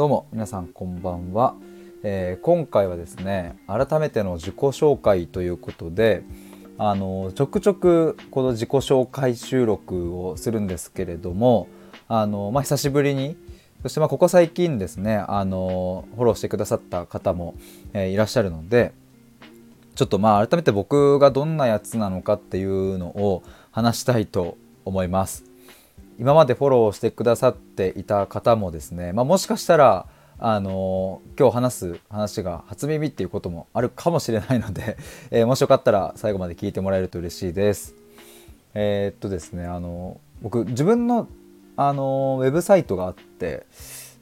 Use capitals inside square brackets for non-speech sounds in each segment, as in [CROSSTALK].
どうも皆さんこんばんは、えー、今回はですね改めての自己紹介ということであのちょくちょくこの自己紹介収録をするんですけれどもあの、まあ、久しぶりにそしてまあここ最近ですねあのフォローしてくださった方も、えー、いらっしゃるのでちょっとまあ改めて僕がどんなやつなのかっていうのを話したいと思います。今までフォローしてくださっていた方もですね、まあ、もしかしたらあの今日話す話が初耳っていうこともあるかもしれないので、[LAUGHS] えー、もしよかったら最後まで聞いてもらえると嬉しいです。えー、っとですねあの僕自分のあのウェブサイトがあって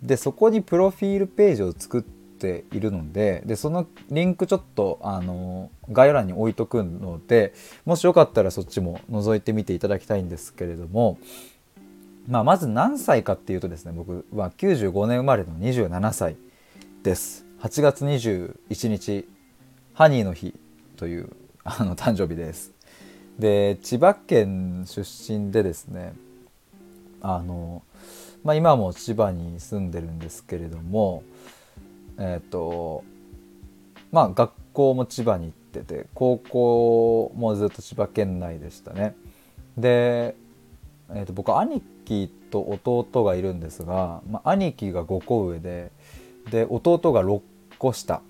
でそこにプロフィールページを作っているのででそのリンクちょっとあの概要欄に置いとくのでもしよかったらそっちも覗いてみていただきたいんですけれどもまあ、まず何歳かっていうとですね僕は95年生まれの27歳です。8月21日ハニーの日というあの誕生日です。で千葉県出身でですねあの、まあ、今も千葉に住んでるんですけれどもえっ、ー、とまあ学校も千葉に行ってて高校もずっと千葉県内でしたね。で、えー、と僕兄貴と弟がいるんですが、まあ、兄貴が5個上でで弟が6個下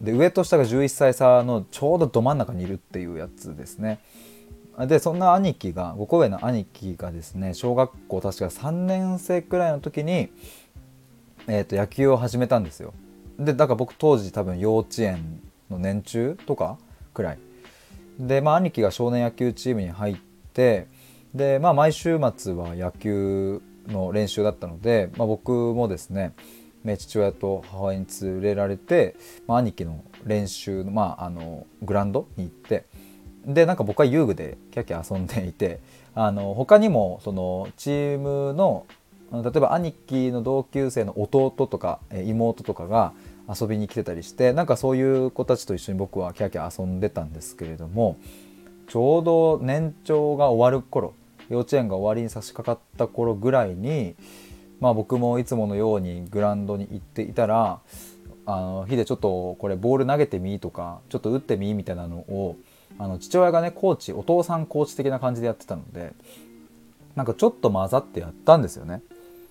で上と下が11歳差のちょうどど真ん中にいるっていうやつですね。でそんな兄貴が5個上の兄貴がですね小学校確か3年生くらいの時に、えー、と野球を始めたんですよ。でだから僕当時多分幼稚園の年中とかくらい。でまあ兄貴が少年野球チームに入ってでまあ毎週末は野球の練習だったので、まあ、僕もですね父親と母親に連れられて、まあ、兄貴の練習の,、まあ、あのグラウンドに行ってでなんか僕は遊具でキャキャ遊んでいてあの他にもそのチームの例えば兄貴の同級生の弟とか妹とかが遊びに来てたりしてなんかそういう子たちと一緒に僕はキャキャ遊んでたんですけれどもちょうど年長が終わる頃幼稚園が終わりに差し掛かった頃ぐらいに、まあ、僕もいつものようにグラウンドに行っていたら「あのヒデちょっとこれボール投げてみ?」とか「ちょっと打ってみ?」みたいなのをあの父親がねコーチお父さんコーチ的な感じでやってたのでなんかちょっと混ざってやったんですよね。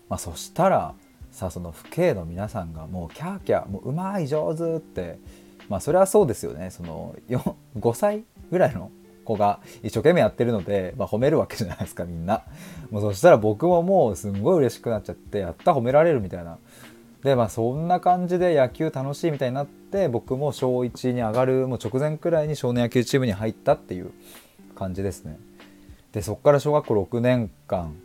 まあ、そしたらさその父兄の皆さんがもうキャーキャーもううまい上手ってまあそれはそうですよねその5歳ぐらいの子が一生懸命やってるので、まあ、褒めるわけじゃないですかみんな。もうそしたら僕ももうすんごい嬉しくなっちゃってやった褒められるみたいな。でまあそんな感じで野球楽しいみたいになって僕も小1に上がるもう直前くらいに少年野球チームに入ったっていう感じですね。でそこから小学校6年間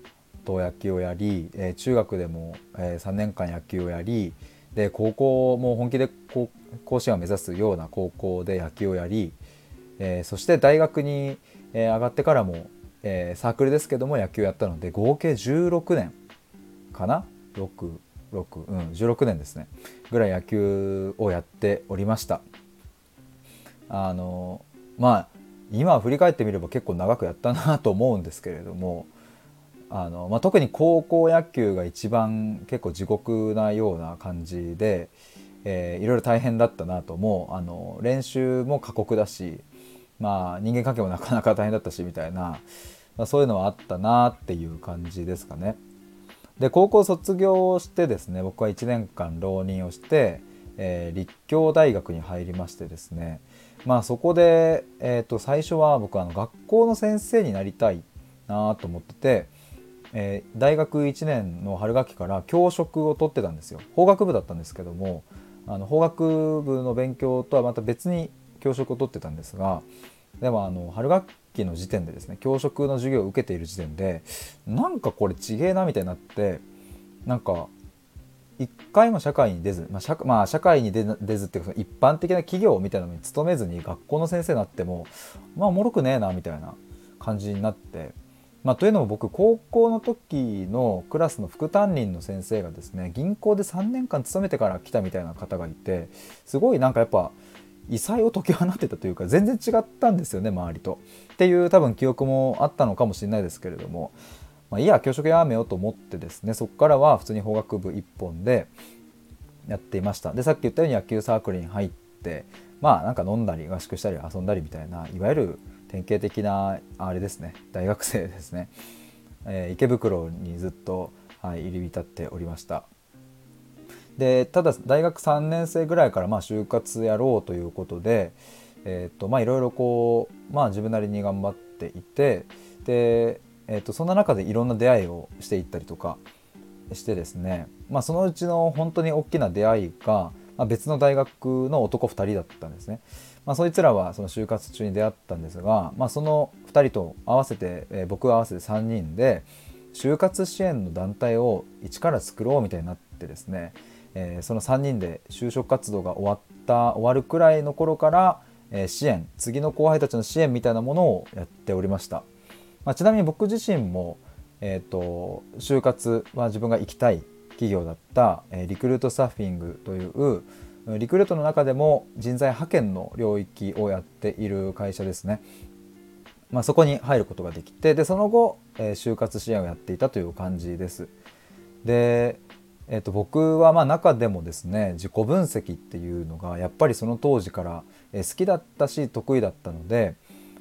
と野球をやり、えー、中学でも、えー、3年間野球をやりで高校も本気で甲子園を目指すような高校で野球をやりえー、そして大学に、え、上がってからも、えー、サークルですけども野球やったので合計16年かな？66うん16年ですね。ぐらい野球をやっておりました。あのまあ今振り返ってみれば結構長くやったなと思うんですけれどもあの、まあ、特に高校野球が一番結構地獄なような感じで、えー、いろいろ大変だったなと思うあの練習も過酷だしまあ人間関係もなかなか大変だったしみたいな、まあ、そういうのはあったなっていう感じですかね。で高校卒業してですね僕は1年間浪人をして、えー、立教大学に入りましてですねまあそこで、えー、と最初は僕はあの学校の先生になりたいなと思ってて、えー、大学1年の春学期から教職を取ってたんですよ法学部だったんですけどもあの法学部の勉強とはまた別に教職を取ってたんですがでもあの春学期の時点でですね教職の授業を受けている時点でなんかこれちげえなみたいになってなんか一回も社会に出ず、まあ社まあ、社会に出ずっていうか一般的な企業みたいなのに勤めずに学校の先生になってもまあもろくねえなみたいな感じになって。まあ、というのも僕高校の時のクラスの副担任の先生がですね銀行で3年間勤めてから来たみたいな方がいてすごいなんかやっぱ異彩を解き放ってたというか全然違ったんですよね周りと。っていう多分記憶もあったのかもしれないですけれども、まあ、いや教職やめようと思ってですねそこからは普通に法学部一本でやっていました。でさっき言ったように野球サークルに入ってまあなんか飲んだり合宿したり遊んだりみたいないわゆる典型的なあれですね大学生ですね、えー、池袋にずっと、はい、入り浸っておりました。でただ大学3年生ぐらいからまあ就活やろうということで、いろいろこう、まあ、自分なりに頑張っていてで、えーとそんな中でいろんな出会いをしていったりとかしてですね、まあ、そのうちの本当に大きな出会いが、まあ、別の大学の男2人だったんですね。まあ、そいつらはその就活中に出会ったんですが、まあ、その2人と合わせて、えー、僕合わせて3人で就活支援の団体を一から作ろうみたいになってですね、えー、その3人で就職活動が終わった終わるくらいの頃から、えー、支援次の後輩たちの支援みたいなものをやっておりました、まあ、ちなみに僕自身もえーと、就活は自分が行きたい企業だった、えー、リクルートサーフィングというリクルートの中でも人材派遣の領域をやっている会社ですね。まあ、そこに入ることができてでその後、え、就活支援をやっていたという感じです。で、えー、と僕はま中でもですね自己分析っていうのがやっぱりその当時から好きだったし得意だったので、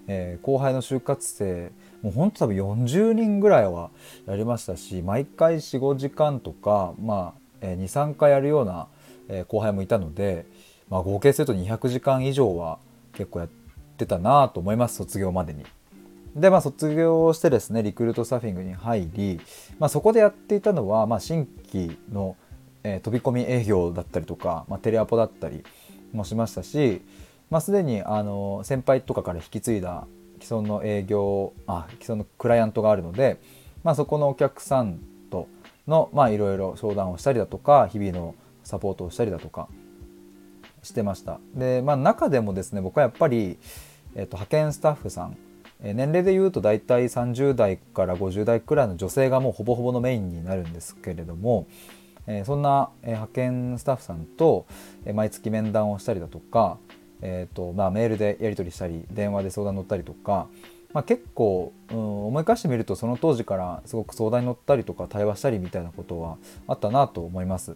えー、後輩の就活生もうほんと多分40人ぐらいはやりましたし毎回45時間とか、まあ、23回やるような、後輩もいたので、まあ、合計すると200時間以上は結構やってたなと思います卒業までに。でまあ卒業してですねリクルートサーフィングに入り、まあ、そこでやっていたのは、まあ、新規の、えー、飛び込み営業だったりとか、まあ、テレアポだったりもしましたし、まあ、すでにあの先輩とかから引き継いだ既存の営業あ既存のクライアントがあるので、まあ、そこのお客さんとのいろいろ相談をしたりだとか日々のサポートをしたりだとかしてました。で、まあ、中でもですね僕はやっぱり、えー、と派遣スタッフさん年齢でいうと大体30代から50代くらいの女性がもうほぼほぼのメインになるんですけれども、そんな派遣スタッフさんと毎月面談をしたりだとかえーとまあ、メールでやり取りしたり電話で相談乗ったりとか、まあ、結構、うん、思い返してみるとその当時からすごく相談に乗ったりとか対話したりみたいなことはあったなと思います。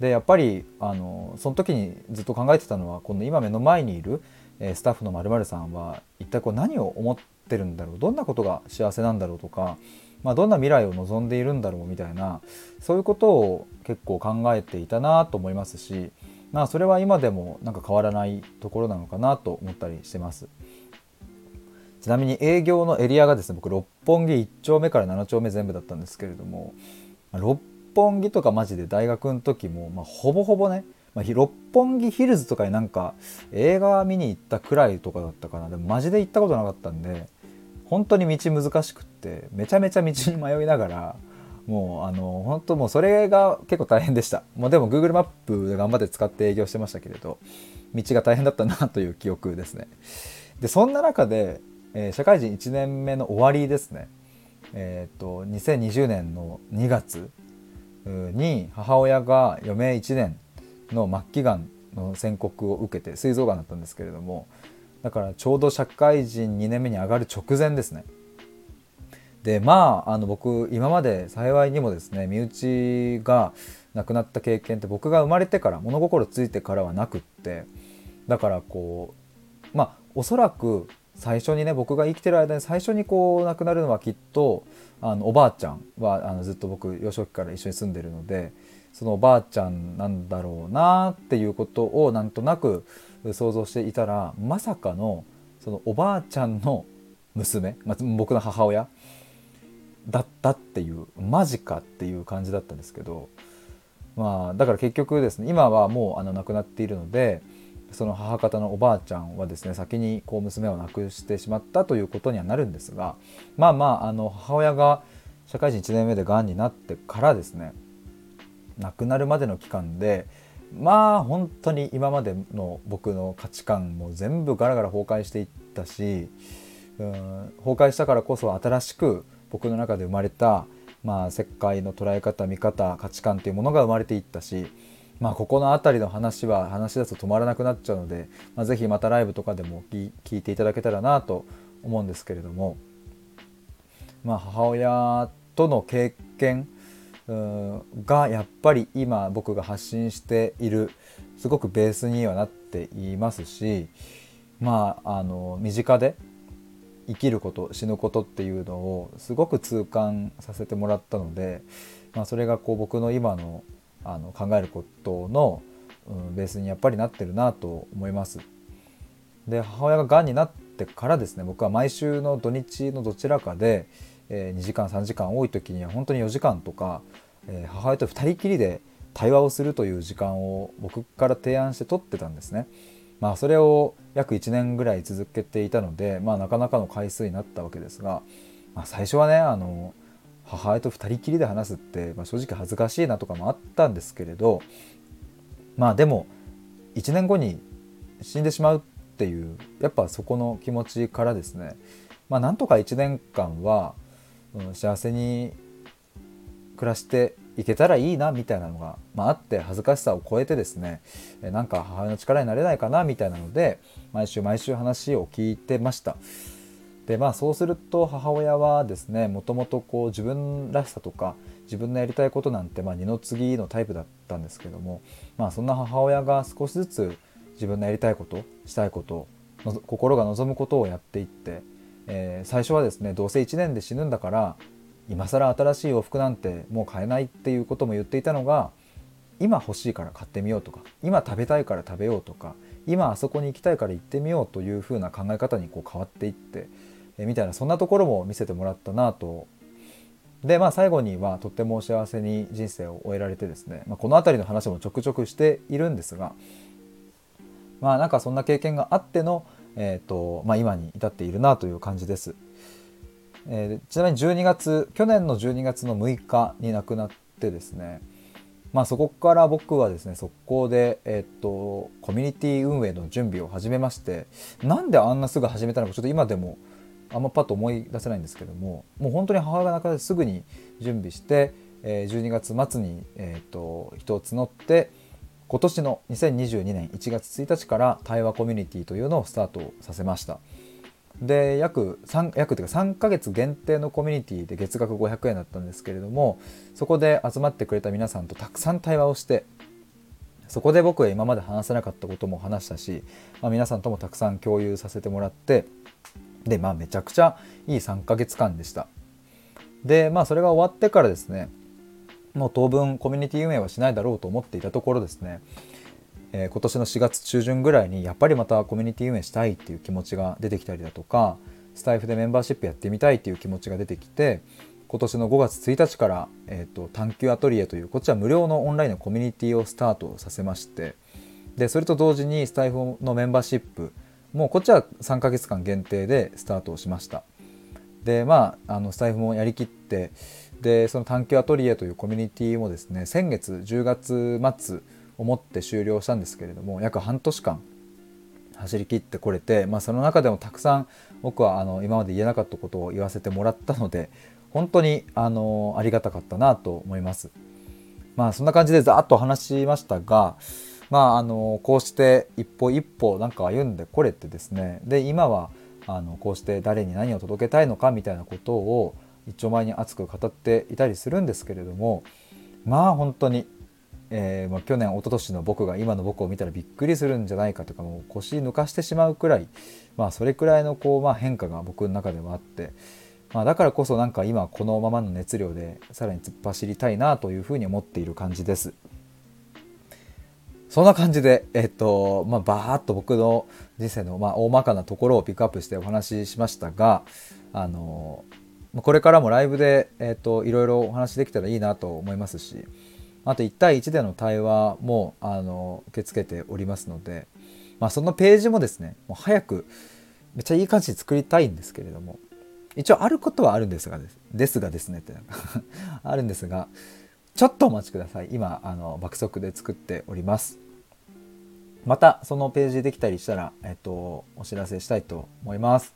でやっぱりあのその時にずっと考えてたのはこの今目の前にいる、え、スタッフのまるさんは一体こう何を思ってるんだろう？どんなことが幸せなんだろうとか、まあ、どんな未来を望んでいるんだろうみたいなそういうことを結構考えていたなと思いますしまあそれは今でもなんか変わらないところなのかなと思ったりしてます。ちなみに営業のエリアがですね僕六本木1丁目から7丁目全部だったんですけれども六本木とかマジで大学の時も、まあ、ほぼほぼね、まあ、六本木ヒルズとかになんか映画見に行ったくらいとかだったかな。でもマジで行ったことなかったんで本当に道難しくってめちゃめちゃ道に迷いながらもうあの本当もうそれが結構大変でした。もうでも Google マップで頑張って使って営業してましたけれど道が大変だったなという記憶ですね。でそんな中で、えー、社会人1年目の終わりですね。えっ、ー、と2020年の2月に母親が余命1年の末期がんの宣告を受けて膵臓がんだったんですけれどもだからちょうど社会人2年目に上がる直前ですね。でまああの僕今まで幸いにもですね身内が亡くなった経験って僕が生まれてから物心ついてからはなくってだからこうまあおそらく最初にね僕が生きてる間に最初にこう亡くなるのはきっとあのおばあちゃんはあのずっと僕幼少期から一緒に住んでるのでそのおばあちゃんなんだろうなっていうことをなんとなく想像していたらまさかのそのおばあちゃんの娘、[LAUGHS] まあ、僕の母親だったっていうマジかっていう感じだったんですけどまあだから結局ですね今はもうあの亡くなっているのでその母方のおばあちゃんはですね先にこう娘を亡くしてしまったということにはなるんですがまあまああの母親が社会人1年目でがんになってからですね亡くなるまでの期間でまあ本当に今までの僕の価値観も全部ガラガラ崩壊していったしうん崩壊したからこそ新しく僕の中で生まれた、まあ、世界の捉え方見方価値観っていうものが生まれていったし、まあ、ここの辺りの話は話し出すと止まらなくなっちゃうので、まあ、ぜひまたライブとかでも聞いていただけたらなと思うんですけれども、まあ、母親との経験がやっぱり今僕が発信しているすごくベースにはなっていますしまああの身近で生きること死ぬことっていうのをすごく痛感させてもらったので、まあ、それがこう僕の今のあの考えることの、うん、ベースにやっぱりなってるなと思います。で母親ががんになってからですね僕は毎週の土日のどちらかで、えー、2時間3時間多い時には本当に4時間とか、え、母親と2人きりで対話をするという時間を僕から提案して取ってたんですね。まあそれを約1年ぐらい続けていたので、まあ、なかなかの回数になったわけですが、まあ、最初はねあの母親と2人きりで話すって、まあ、正直恥ずかしいなとかもあったんですけれどまあでも1年後に死んでしまうっていうやっぱそこの気持ちからですねまあなんとか1年間は、うん、幸せに暮らしていけたらいいなみたいなのが、まあ、あって恥ずかしさを超えてですねなんか母親の力になれないかなみたいなので毎週毎週話を聞いてました。でまあそうすると母親はですねもともとこう自分らしさとか自分のやりたいことなんてまあ二の次のタイプだったんですけどもまあそんな母親が少しずつ自分のやりたいことしたいこと心が望むことをやっていって、えー、最初はですねどうせ1年で死ぬんだから今更新しい洋服なんてもう買えないっていうことも言っていたのが今欲しいから買ってみようとか今食べたいから食べようとか今あそこに行きたいから行ってみようというふうな考え方にこう変わっていってえみたいなそんなところも見せてもらったなとでまあ最後にはとっても幸せに人生を終えられてですね、まあ、この辺りの話もちょくちょくしているんですがまあなんかそんな経験があっての、えーとまあ、今に至っているなという感じです。えー、ちなみに12月去年の12月の6日に亡くなってですねまあそこから僕はですね速攻で、えっ、とコミュニティ運営の準備を始めましてなんであんなすぐ始めたのかちょっと今でもあんまパッと思い出せないんですけどももう本当に母親が亡くなってすぐに準備して、えー、12月末に、えーと、人を募って今年の2022年1月1日から対話コミュニティというのをスタートさせました。で約3約というか3ヶ月限定のコミュニティで月額500円だったんですけれどもそこで集まってくれた皆さんとたくさん対話をしてそこで僕は今まで話せなかったことも話したし、まあ、皆さんともたくさん共有させてもらってでまあめちゃくちゃいい3ヶ月間でした。でまあそれが終わってからですねもう当分コミュニティ運営はしないだろうと思っていたところですねえー、今年の4月中旬ぐらいにやっぱりまたコミュニティ運営したいっていう気持ちが出てきたりだとかスタイフでメンバーシップやってみたいっていう気持ちが出てきて今年の5月1日から、えーと、探求アトリエというこっちは無料のオンラインのコミュニティをスタートさせましてでそれと同時にスタイフのメンバーシップもうこっちは3ヶ月間限定でスタートをしました。でまああのスタイフもやりきってでその探求アトリエというコミュニティもですね先月10月末思って終了したんですけれども約半年間走り切ってこれて、まあ、その中でもたくさん僕はあの今まで言えなかったことを言わせてもらったので本当にあのありがたかったなと思います。まあそんな感じでざっと話しましたが、まあ、あのこうして一歩一歩なんか歩んでこれてですねで今はあのこうして誰に何を届けたいのかみたいなことを一丁前に熱く語っていたりするんですけれどもまあ本当にえー、まあ、去年一昨年の僕が今の僕を見たらびっくりするんじゃないかとかもう腰抜かしてしまうくらい、まあ、それくらいのこう、まあ、変化が僕の中ではあって、まあ、だからこそなんか今このままの熱量でさらに突っ走りたいなというふうに思っている感じです。そんな感じで、えっと、まあ、バーッと僕の人生の、まあ、大まかなところをピックアップしてお話ししましたが、あの、これからもライブで、えっと、いろいろお話できたらいいなと思いますし、あと1対1での対話もあの受け付けておりますので、まあ、そのページもですねもう早くめっちゃいい感じに作りたいんですけれども一応あることはあるんですがですですがですねって [LAUGHS] あるんですがちょっとお待ちください。今あの爆速で作っております。またそのページできたりしたら、えっと、お知らせしたいと思います、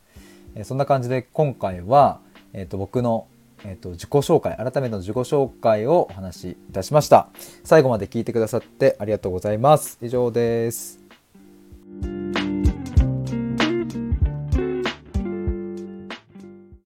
えそんな感じで今回は、えっと、僕のえっと、自己紹介改めての自己紹介をお話しいたしました。最後まで聞いてくださってありがとうございます。以上です。